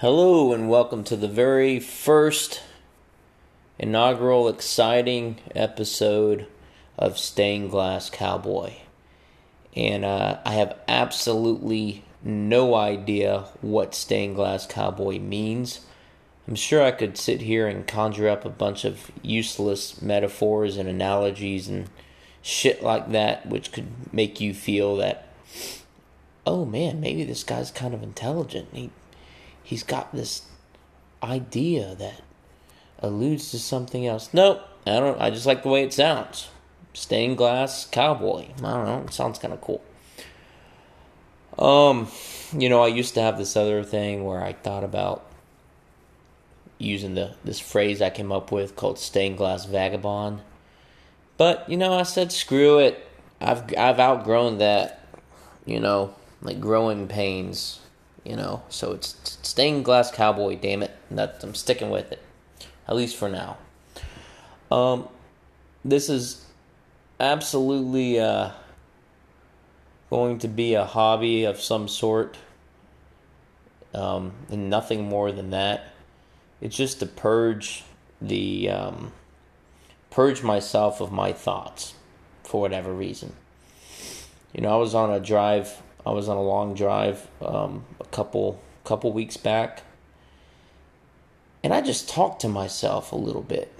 Hello, and welcome to the very first inaugural exciting episode of Stained Glass Cowboy. And uh, I have absolutely no idea what Stained Glass Cowboy means. I'm sure I could sit here and conjure up a bunch of useless metaphors and analogies and shit like that, which could make you feel that, oh man, maybe this guy's kind of intelligent. He he's got this idea that alludes to something else. Nope, I don't. I just like the way it sounds. Stained glass cowboy. I don't know. It sounds kind of cool. Um, you know, I used to have this other thing where I thought about using the this phrase I came up with called stained glass vagabond. But you know, I said screw it. I've I've outgrown that. You know, like growing pains you know. So it's stained glass cowboy, damn it. That I'm sticking with it, at least for now. Um, this is absolutely uh, going to be a hobby of some sort, um, and nothing more than that. It's just to purge the um, purge myself of my thoughts for whatever reason. You know, I was on a drive I was on a long drive um, a couple couple weeks back, and I just talked to myself a little bit.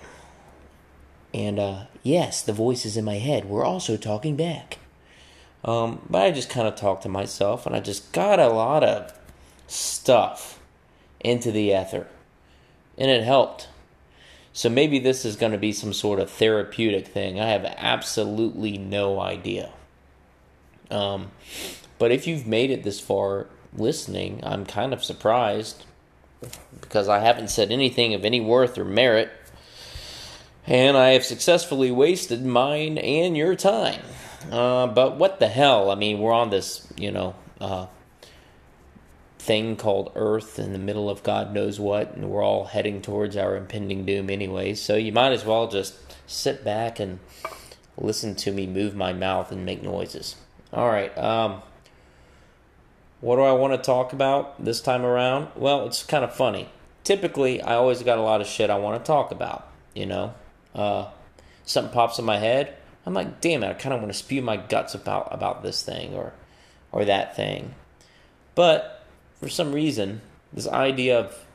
And uh, yes, the voices in my head were also talking back. Um, but I just kind of talked to myself, and I just got a lot of stuff into the ether, and it helped. So maybe this is going to be some sort of therapeutic thing. I have absolutely no idea. Um, but if you've made it this far listening, I'm kind of surprised because I haven't said anything of any worth or merit. And I have successfully wasted mine and your time. Uh, but what the hell? I mean, we're on this, you know, uh, thing called Earth in the middle of God knows what, and we're all heading towards our impending doom anyway. So you might as well just sit back and listen to me move my mouth and make noises. All right. Um, what do I want to talk about this time around? Well, it's kind of funny. Typically, I always got a lot of shit I want to talk about, you know? Uh, something pops in my head. I'm like, damn it, I kind of want to spew my guts about about this thing or or that thing. But for some reason, this idea of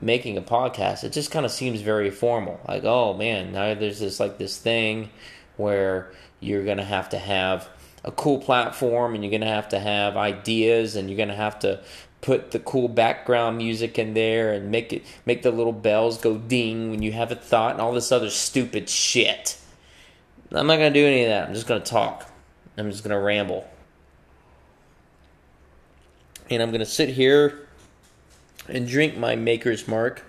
making a podcast, it just kind of seems very formal. Like, oh man, now there's this like this thing where you're gonna have to have a cool platform and you're going to have to have ideas and you're going to have to put the cool background music in there and make it make the little bells go ding when you have a thought and all this other stupid shit. I'm not going to do any of that. I'm just going to talk. I'm just going to ramble. And I'm going to sit here and drink my Maker's Mark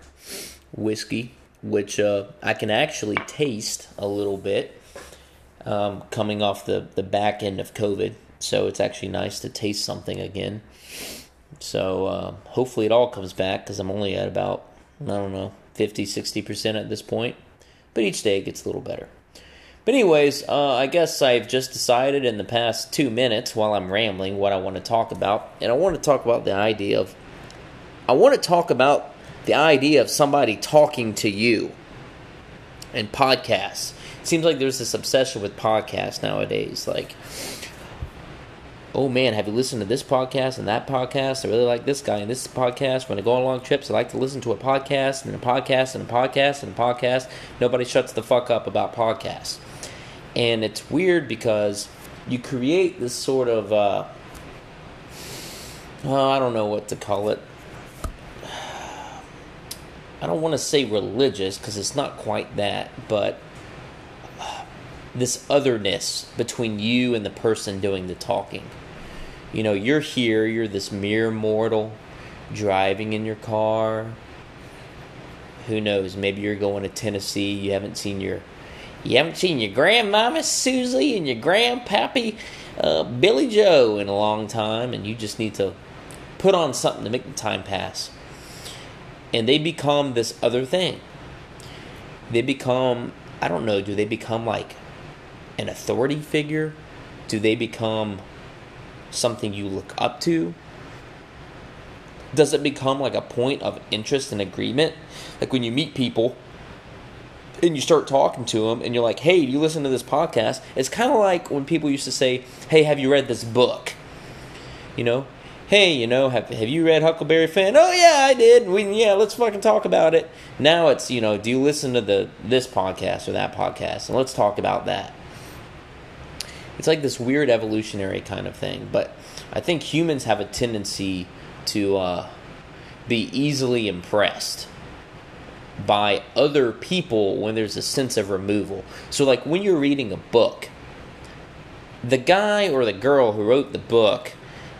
whiskey, which uh, I can actually taste a little bit um, coming off the, the back end of COVID. So it's actually nice to taste something again. So uh, hopefully it all comes back because I'm only at about, I don't know, 50, 60% at this point. But each day it gets a little better. But, anyways, uh, I guess I've just decided in the past two minutes while I'm rambling what I want to talk about. And I want to talk about the idea of, I want to talk about the idea of somebody talking to you and podcasts seems like there's this obsession with podcasts nowadays. Like, oh man, have you listened to this podcast and that podcast? I really like this guy and this podcast. When I go on long trips, I like to listen to a podcast and a podcast and a podcast and a podcast. Nobody shuts the fuck up about podcasts. And it's weird because you create this sort of, uh, oh, I don't know what to call it. I don't want to say religious because it's not quite that, but this otherness between you and the person doing the talking. You know, you're here, you're this mere mortal driving in your car. Who knows? Maybe you're going to Tennessee. You haven't seen your you haven't seen your grandmama Susie and your grandpappy uh, Billy Joe in a long time, and you just need to put on something to make the time pass. And they become this other thing. They become I don't know. Do they become like an authority figure? Do they become something you look up to? does it become like a point of interest and agreement? Like when you meet people and you start talking to them and you're like, hey, do you listen to this podcast? It's kind of like when people used to say, hey, have you read this book? You know, hey, you know, have, have you read Huckleberry Finn? Oh yeah, I did. We yeah, let's fucking talk about it. Now it's you know, do you listen to the this podcast or that podcast? And let's talk about that. It's like this weird evolutionary kind of thing, but I think humans have a tendency to uh, be easily impressed by other people when there's a sense of removal. So, like when you're reading a book, the guy or the girl who wrote the book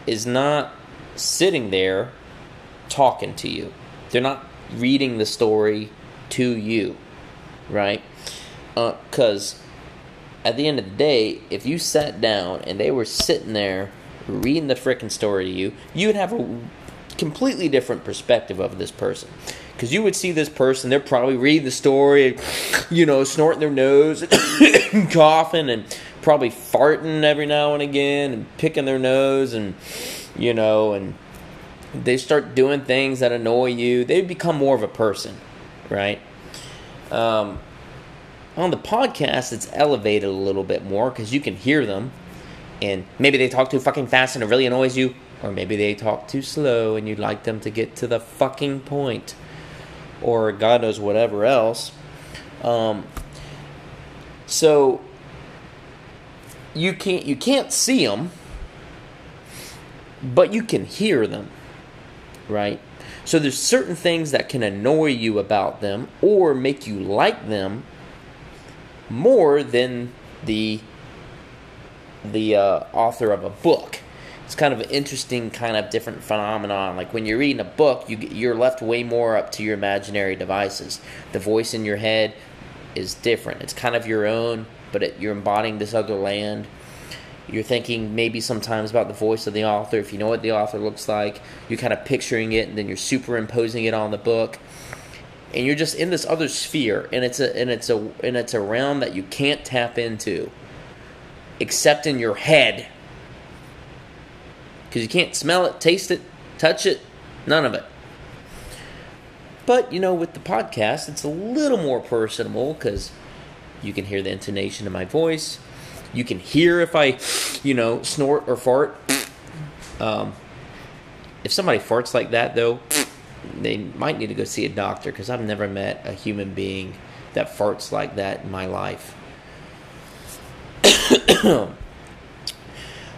is not sitting there talking to you. They're not reading the story to you, right? Because uh, at the end of the day, if you sat down and they were sitting there reading the freaking story to you, you would have a completely different perspective of this person. Because you would see this person, they're probably reading the story, you know, snorting their nose, and coughing, and probably farting every now and again, and picking their nose, and, you know, and they start doing things that annoy you. They become more of a person, right? Um, on the podcast, it's elevated a little bit more because you can hear them, and maybe they talk too fucking fast and it really annoys you, or maybe they talk too slow and you'd like them to get to the fucking point, or God knows whatever else. Um, so you can't you can't see them, but you can hear them, right? So there's certain things that can annoy you about them or make you like them more than the the uh, author of a book. It's kind of an interesting, kind of different phenomenon. Like when you're reading a book, you you're left way more up to your imaginary devices. The voice in your head is different. It's kind of your own, but it, you're embodying this other land. You're thinking maybe sometimes about the voice of the author. If you know what the author looks like, you're kind of picturing it, and then you're superimposing it on the book and you're just in this other sphere and it's a and it's a and it's a realm that you can't tap into except in your head. Because you can't smell it taste it touch it none of it. But you know with the podcast it's a little more personable because you can hear the intonation of my voice. You can hear if i you know snort or fart. Um, if somebody farts like that though they might need to go see a doctor because I've never met a human being that farts like that in my life.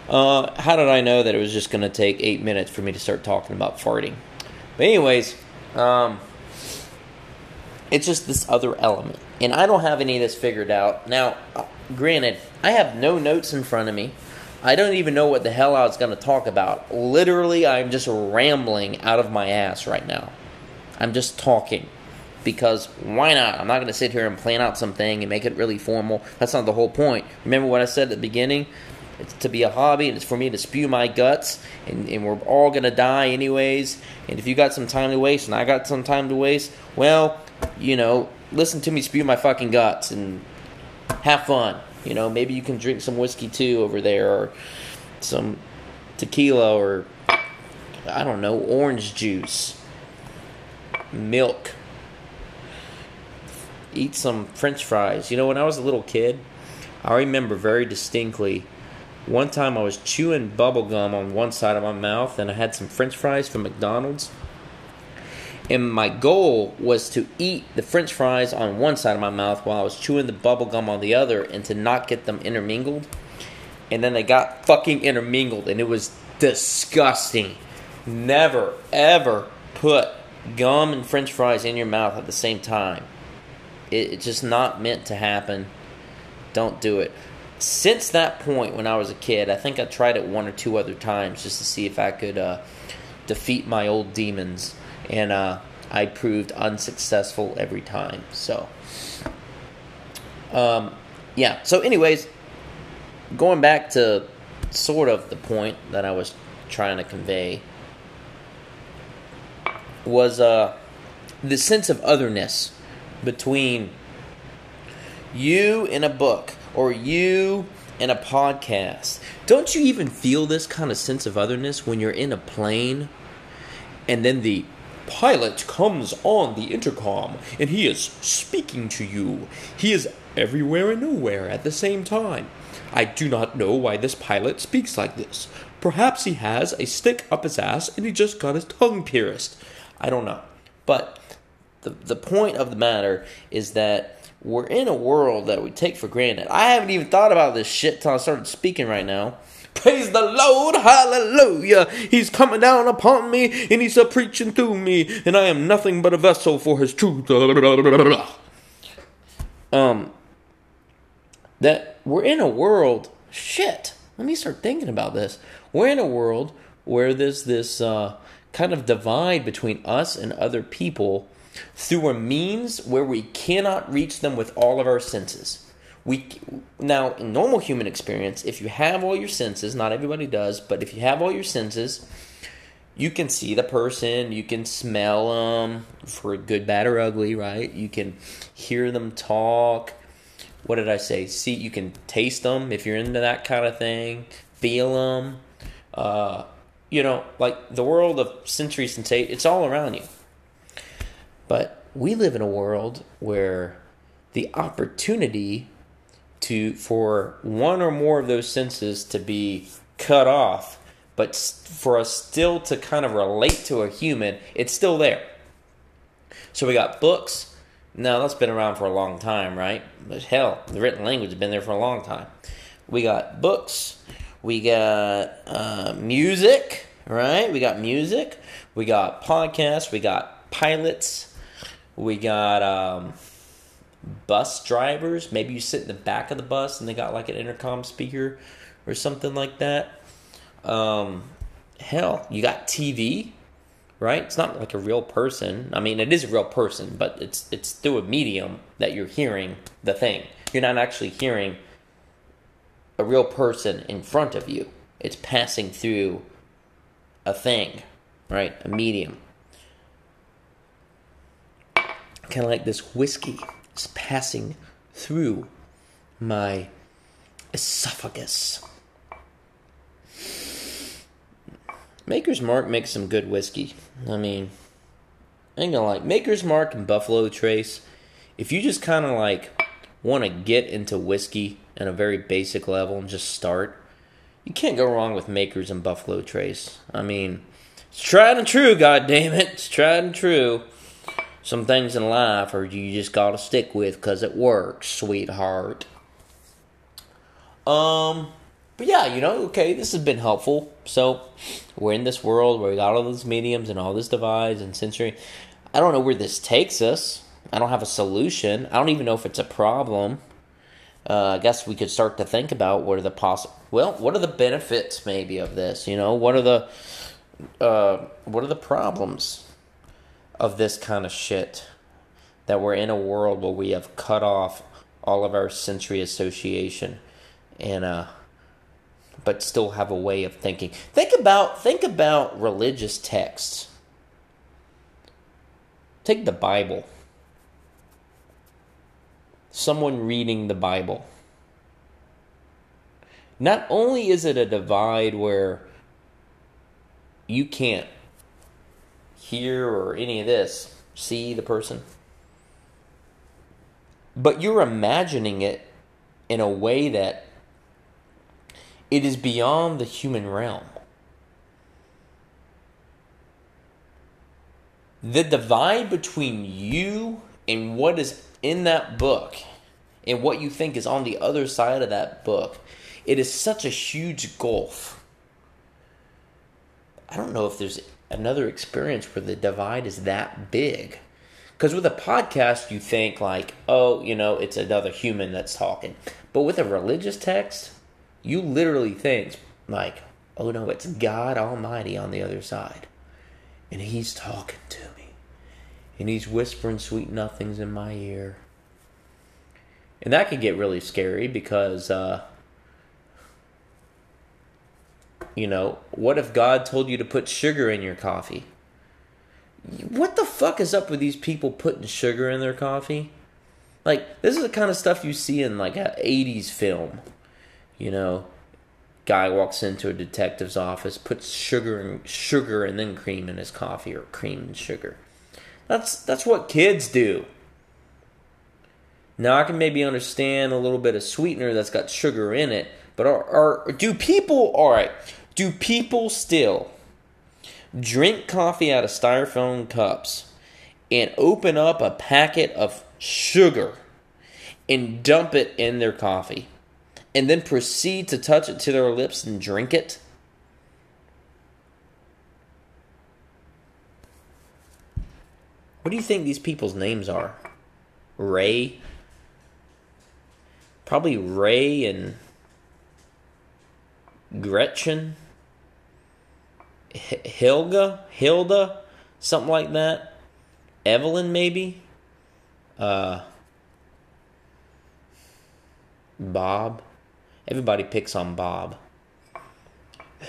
uh, how did I know that it was just going to take eight minutes for me to start talking about farting? But, anyways, um, it's just this other element. And I don't have any of this figured out. Now, uh, granted, I have no notes in front of me. I don't even know what the hell I was going to talk about. Literally, I'm just rambling out of my ass right now. I'm just talking. Because why not? I'm not going to sit here and plan out something and make it really formal. That's not the whole point. Remember what I said at the beginning? It's to be a hobby and it's for me to spew my guts, and, and we're all going to die anyways. And if you got some time to waste and I got some time to waste, well, you know, listen to me spew my fucking guts and have fun. You know, maybe you can drink some whiskey too over there, or some tequila, or I don't know, orange juice, milk. Eat some french fries. You know, when I was a little kid, I remember very distinctly one time I was chewing bubble gum on one side of my mouth and I had some french fries from McDonald's and my goal was to eat the french fries on one side of my mouth while I was chewing the bubble gum on the other and to not get them intermingled. And then they got fucking intermingled and it was disgusting. Never, ever put gum and french fries in your mouth at the same time. It, it's just not meant to happen. Don't do it. Since that point, when I was a kid, I think I tried it one or two other times just to see if I could uh, defeat my old demons and uh, I proved unsuccessful every time. So, um, yeah. So, anyways, going back to sort of the point that I was trying to convey was uh, the sense of otherness between you in a book or you in a podcast. Don't you even feel this kind of sense of otherness when you're in a plane and then the pilot comes on the intercom and he is speaking to you. He is everywhere and nowhere at the same time. I do not know why this pilot speaks like this. Perhaps he has a stick up his ass and he just got his tongue pierced. I don't know. But the, the point of the matter is that we're in a world that we take for granted. I haven't even thought about this shit till I started speaking right now. Praise the Lord, hallelujah. He's coming down upon me and he's a preaching through me, and I am nothing but a vessel for his truth. Um, that we're in a world, shit, let me start thinking about this. We're in a world where there's this uh, kind of divide between us and other people through a means where we cannot reach them with all of our senses. We now in normal human experience, if you have all your senses, not everybody does, but if you have all your senses, you can see the person, you can smell them for good, bad, or ugly, right? You can hear them talk. What did I say? See, you can taste them if you're into that kind of thing. Feel them. Uh, you know, like the world of sensory sensation, it's all around you. But we live in a world where the opportunity to for one or more of those senses to be cut off, but for us still to kind of relate to a human, it's still there. So we got books. Now that's been around for a long time, right? But hell, the written language has been there for a long time. We got books. We got uh, music, right? We got music. We got podcasts. We got pilots. We got um, bus drivers. Maybe you sit in the back of the bus and they got like an intercom speaker or something like that. Um, hell, you got TV, right? It's not like a real person. I mean, it is a real person, but it's it's through a medium that you're hearing the thing. You're not actually hearing a real person in front of you. It's passing through a thing, right? A medium. Kind of like this whiskey passing through my esophagus. Maker's Mark makes some good whiskey. I mean, I ain't gonna like Maker's Mark and Buffalo Trace. If you just kind of like want to get into whiskey at a very basic level and just start, you can't go wrong with Makers and Buffalo Trace. I mean, it's tried and true, God damn it, it's tried and true some things in life or you just gotta stick with because it works, sweetheart. Um, but yeah, you know, okay, this has been helpful. So we're in this world where we got all these mediums and all this device and sensory. I don't know where this takes us. I don't have a solution. I don't even know if it's a problem. Uh, I guess we could start to think about what are the possible. Well, what are the benefits maybe of this? You know, what are the uh, what are the problems? Of this kind of shit. That we're in a world where we have cut off all of our sensory association and uh but still have a way of thinking. Think about think about religious texts. Take the Bible. Someone reading the Bible. Not only is it a divide where you can't hear or any of this, see the person. But you're imagining it in a way that it is beyond the human realm. The divide between you and what is in that book and what you think is on the other side of that book, it is such a huge gulf. I don't know if there's another experience where the divide is that big. Because with a podcast, you think like, oh, you know, it's another human that's talking. But with a religious text, you literally think like, oh no, it's God Almighty on the other side. And He's talking to me. And He's whispering sweet nothings in my ear. And that could get really scary because uh, you know, what if God told you to put sugar in your coffee? What the fuck is up with these people putting sugar in their coffee? Like, this is the kind of stuff you see in like an 80s film. You know, guy walks into a detective's office, puts sugar and sugar and then cream in his coffee or cream and sugar. That's that's what kids do. Now I can maybe understand a little bit of sweetener that's got sugar in it, but are, are do people all right? Do people still drink coffee out of styrofoam cups and open up a packet of sugar and dump it in their coffee and then proceed to touch it to their lips and drink it? What do you think these people's names are? Ray? Probably Ray and Gretchen? H- Hilga? Hilda? Something like that? Evelyn, maybe? Uh, Bob? Everybody picks on Bob.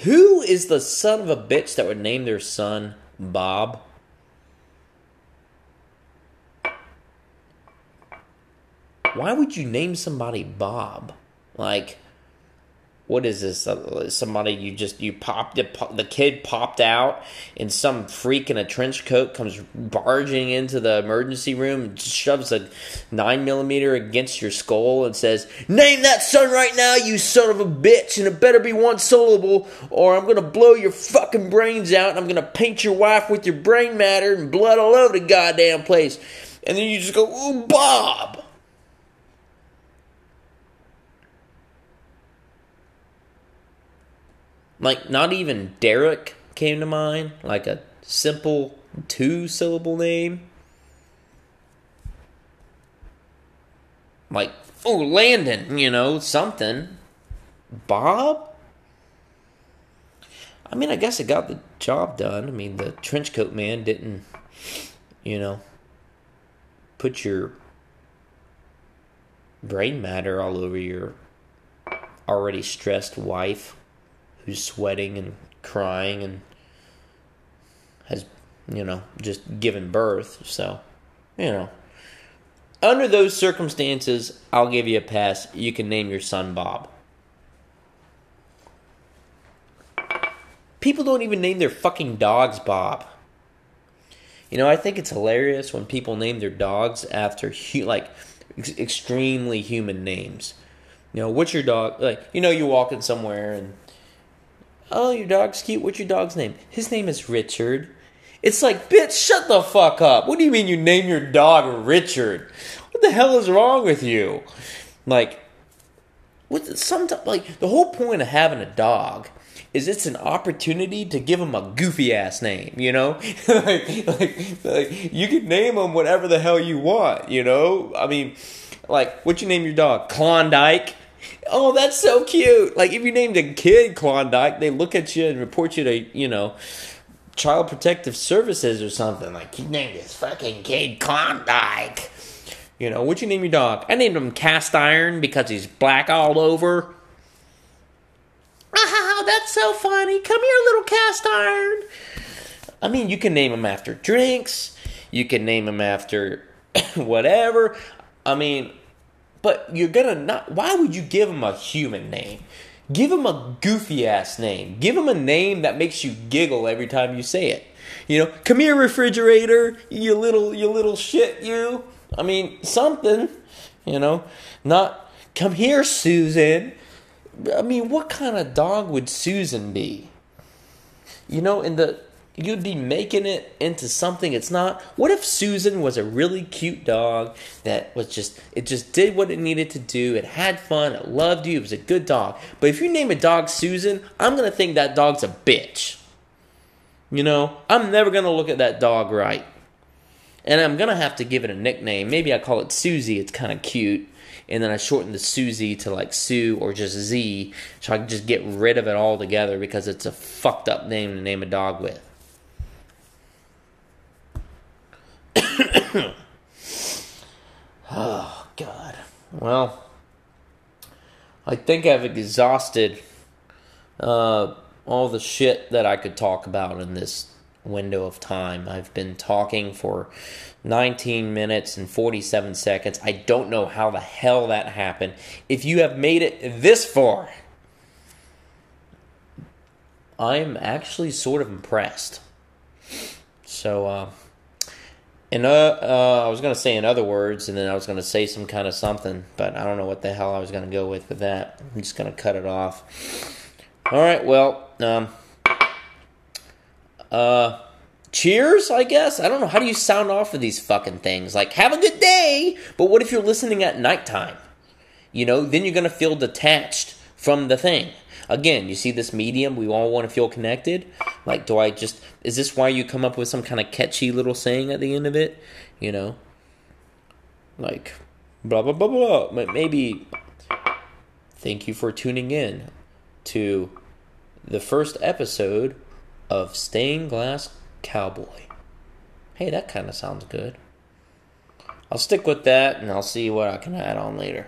Who is the son of a bitch that would name their son Bob? Why would you name somebody Bob? Like, what is this? Uh, somebody you just you popped it, the kid popped out, and some freak in a trench coat comes barging into the emergency room, and shoves a nine millimeter against your skull, and says, "Name that son right now, you son of a bitch, and it better be one syllable, or I'm gonna blow your fucking brains out, and I'm gonna paint your wife with your brain matter and blood all over the goddamn place." And then you just go, "Ooh, Bob." Like, not even Derek came to mind, like a simple two syllable name. Like, oh, Landon, you know, something. Bob? I mean, I guess it got the job done. I mean, the trench coat man didn't, you know, put your brain matter all over your already stressed wife who's sweating and crying and has, you know, just given birth. So, you know, under those circumstances, I'll give you a pass. You can name your son Bob. People don't even name their fucking dogs Bob. You know, I think it's hilarious when people name their dogs after like ex- extremely human names. You know, what's your dog like? You know, you walk in somewhere and Oh, your dog's cute. What's your dog's name? His name is Richard. It's like, bitch, shut the fuck up. What do you mean you name your dog Richard? What the hell is wrong with you? Like, what? Sometimes, like, the whole point of having a dog is it's an opportunity to give him a goofy ass name, you know? like, like, like, you can name him whatever the hell you want, you know? I mean, like, what you name your dog? Klondike? Oh, that's so cute. Like if you named a kid Klondike, they look at you and report you to, you know, Child Protective Services or something. Like you named this fucking kid Klondike. You know, what'd you name your dog? I named him Cast Iron because he's black all over. Oh, that's so funny. Come here, little cast iron. I mean, you can name him after drinks. You can name him after whatever. I mean, but you're gonna not. Why would you give him a human name? Give him a goofy ass name. Give him a name that makes you giggle every time you say it. You know, come here, refrigerator. You little, you little shit. You. I mean, something. You know, not come here, Susan. I mean, what kind of dog would Susan be? You know, in the You'd be making it into something it's not. What if Susan was a really cute dog that was just, it just did what it needed to do. It had fun. It loved you. It was a good dog. But if you name a dog Susan, I'm going to think that dog's a bitch. You know, I'm never going to look at that dog right. And I'm going to have to give it a nickname. Maybe I call it Susie. It's kind of cute and then I shorten the Susie to like Sue or just Z, so I can just get rid of it altogether because it's a fucked up name to name a dog with. oh, God. Well, I think I've exhausted uh, all the shit that I could talk about in this window of time. I've been talking for 19 minutes and 47 seconds. I don't know how the hell that happened. If you have made it this far, I'm actually sort of impressed. So, uh, in uh, uh, I was gonna say in other words, and then I was gonna say some kind of something, but I don't know what the hell I was gonna go with with that. I'm just gonna cut it off. All right, well, um, uh, cheers, I guess. I don't know. How do you sound off of these fucking things? Like, have a good day. But what if you're listening at nighttime? You know, then you're gonna feel detached from the thing. Again, you see this medium, we all want to feel connected. Like, do I just, is this why you come up with some kind of catchy little saying at the end of it? You know? Like, blah, blah, blah, blah. But Maybe, thank you for tuning in to the first episode of Stained Glass Cowboy. Hey, that kind of sounds good. I'll stick with that and I'll see what I can add on later.